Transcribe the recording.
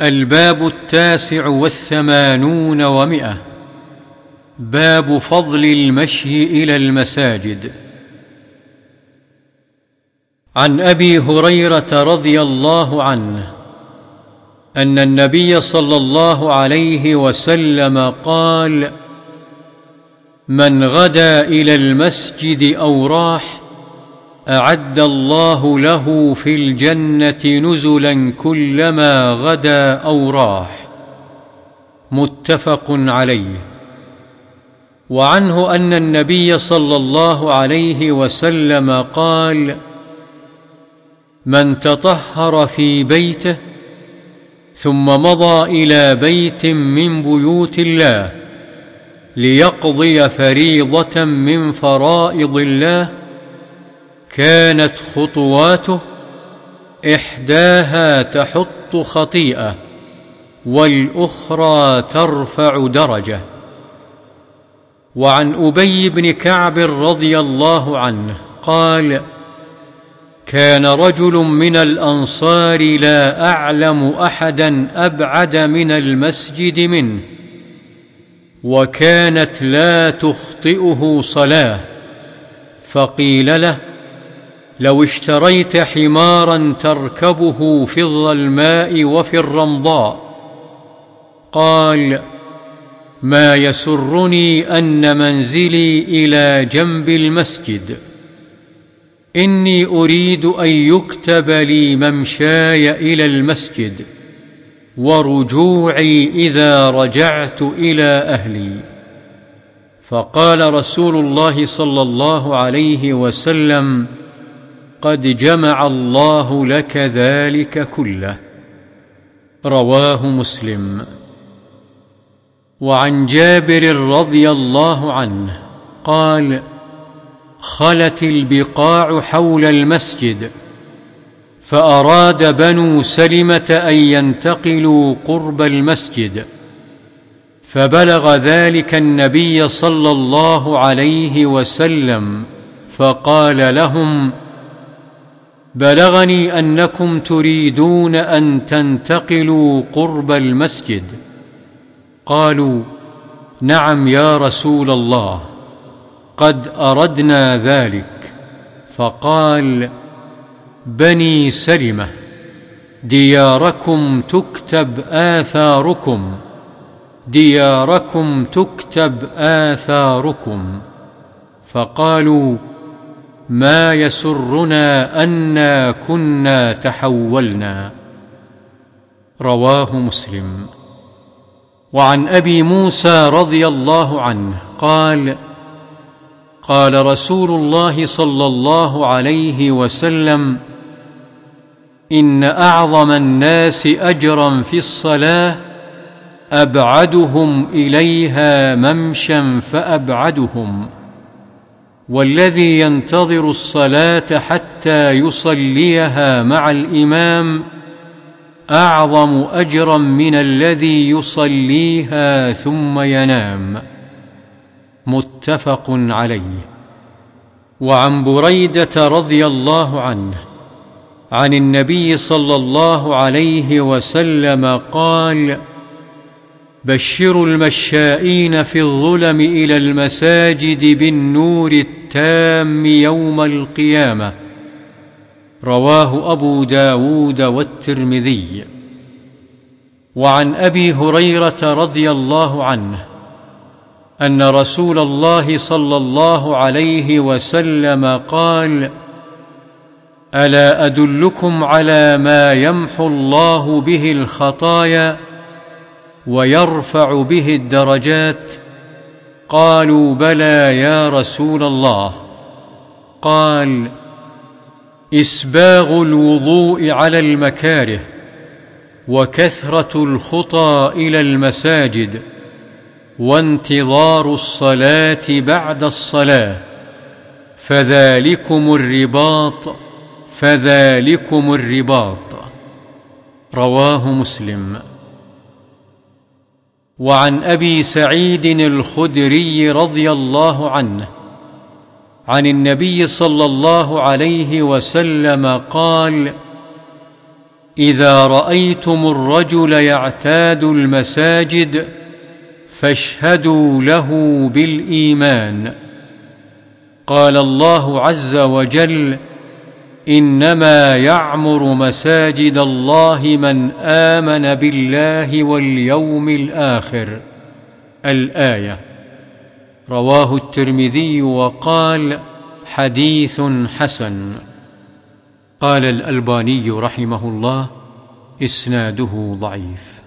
الباب التاسع والثمانون ومئة. باب فضل المشي إلى المساجد. عن أبي هريرة رضي الله عنه أن النبي صلى الله عليه وسلم قال من غدا إلى المسجد أو راح أعد الله له في الجنة نزلا كلما غدا أو راح. متفق عليه. وعنه أن النبي صلى الله عليه وسلم قال من تطهر في بيته ثم مضى إلى بيت من بيوت الله ليقضي فريضة من فرائض الله كانت خطواته إحداها تحط خطيئة والأخرى ترفع درجة. وعن أبي بن كعب رضي الله عنه قال كان رجل من الأنصار لا أعلم أحدا أبعد من المسجد منه وكانت لا تخطئه صلاة فقيل له لو اشتريت حمارا تركبه في الظلماء وفي الرمضاء. قال ما يسرني أن منزلي إلى جنب المسجد. إني أريد أن يكتب لي ممشاي إلى المسجد ورجوعي إذا رجعت إلى أهلي. فقال رسول الله صلى الله عليه وسلم قد جمع الله لك ذلك كله. رواه مسلم. وعن جابر رضي الله عنه قال خلت البقاع حول المسجد فأراد بنو سلمة أن ينتقلوا قرب المسجد فبلغ ذلك النبي صلى الله عليه وسلم فقال لهم بلغني أنكم تريدون أن تنتقلوا قرب المسجد. قالوا نعم يا رسول الله قد أردنا ذلك. فقال بني سلمة دياركم تكتب آثاركم. دياركم تكتب آثاركم. فقالوا ما يسرنا أنا كنا تحولنا. رواه مسلم. وعن أبي موسى رضي الله عنه قال قال رسول الله صلى الله عليه وسلم إن أعظم الناس أجرا في الصلاة أبعدهم إليها ممشا فأبعدهم. والذي ينتظر الصلاة حتى يصليها مع الإمام أعظم أجرا من الذي يصليها ثم ينام. متفق عليه. وعن بريدة رضي الله عنه عن النبي صلى الله عليه وسلم قال بشروا المشائين في الظلم إلى المساجد بالنور التام يوم القيامة. رواه أبو داود والترمذي. وعن أبي هريرة رضي الله عنه أن رسول الله صلى الله عليه وسلم قال ألا أدلكم على ما يمحو الله به الخطايا ويرفع به الدرجات قالوا بلى يا رسول الله. قال إسباغ الوضوء على المكاره وكثرة الخطى إلى المساجد وانتظار الصلاة بعد الصلاة. فذلكم الرباط فذلكم الرباط. رواه مسلم. وعن أبي سعيد الخدري رضي الله عنه عن النبي صلى الله عليه وسلم قال إذا رأيتم الرجل يعتاد المساجد فاشهدوا له بالإيمان. قال الله عز وجل إنما يعمر مساجد الله من آمن بالله واليوم الآخر. الآية. رواه الترمذي وقال حديث حسن. قال الألباني رحمه الله إسناده ضعيف.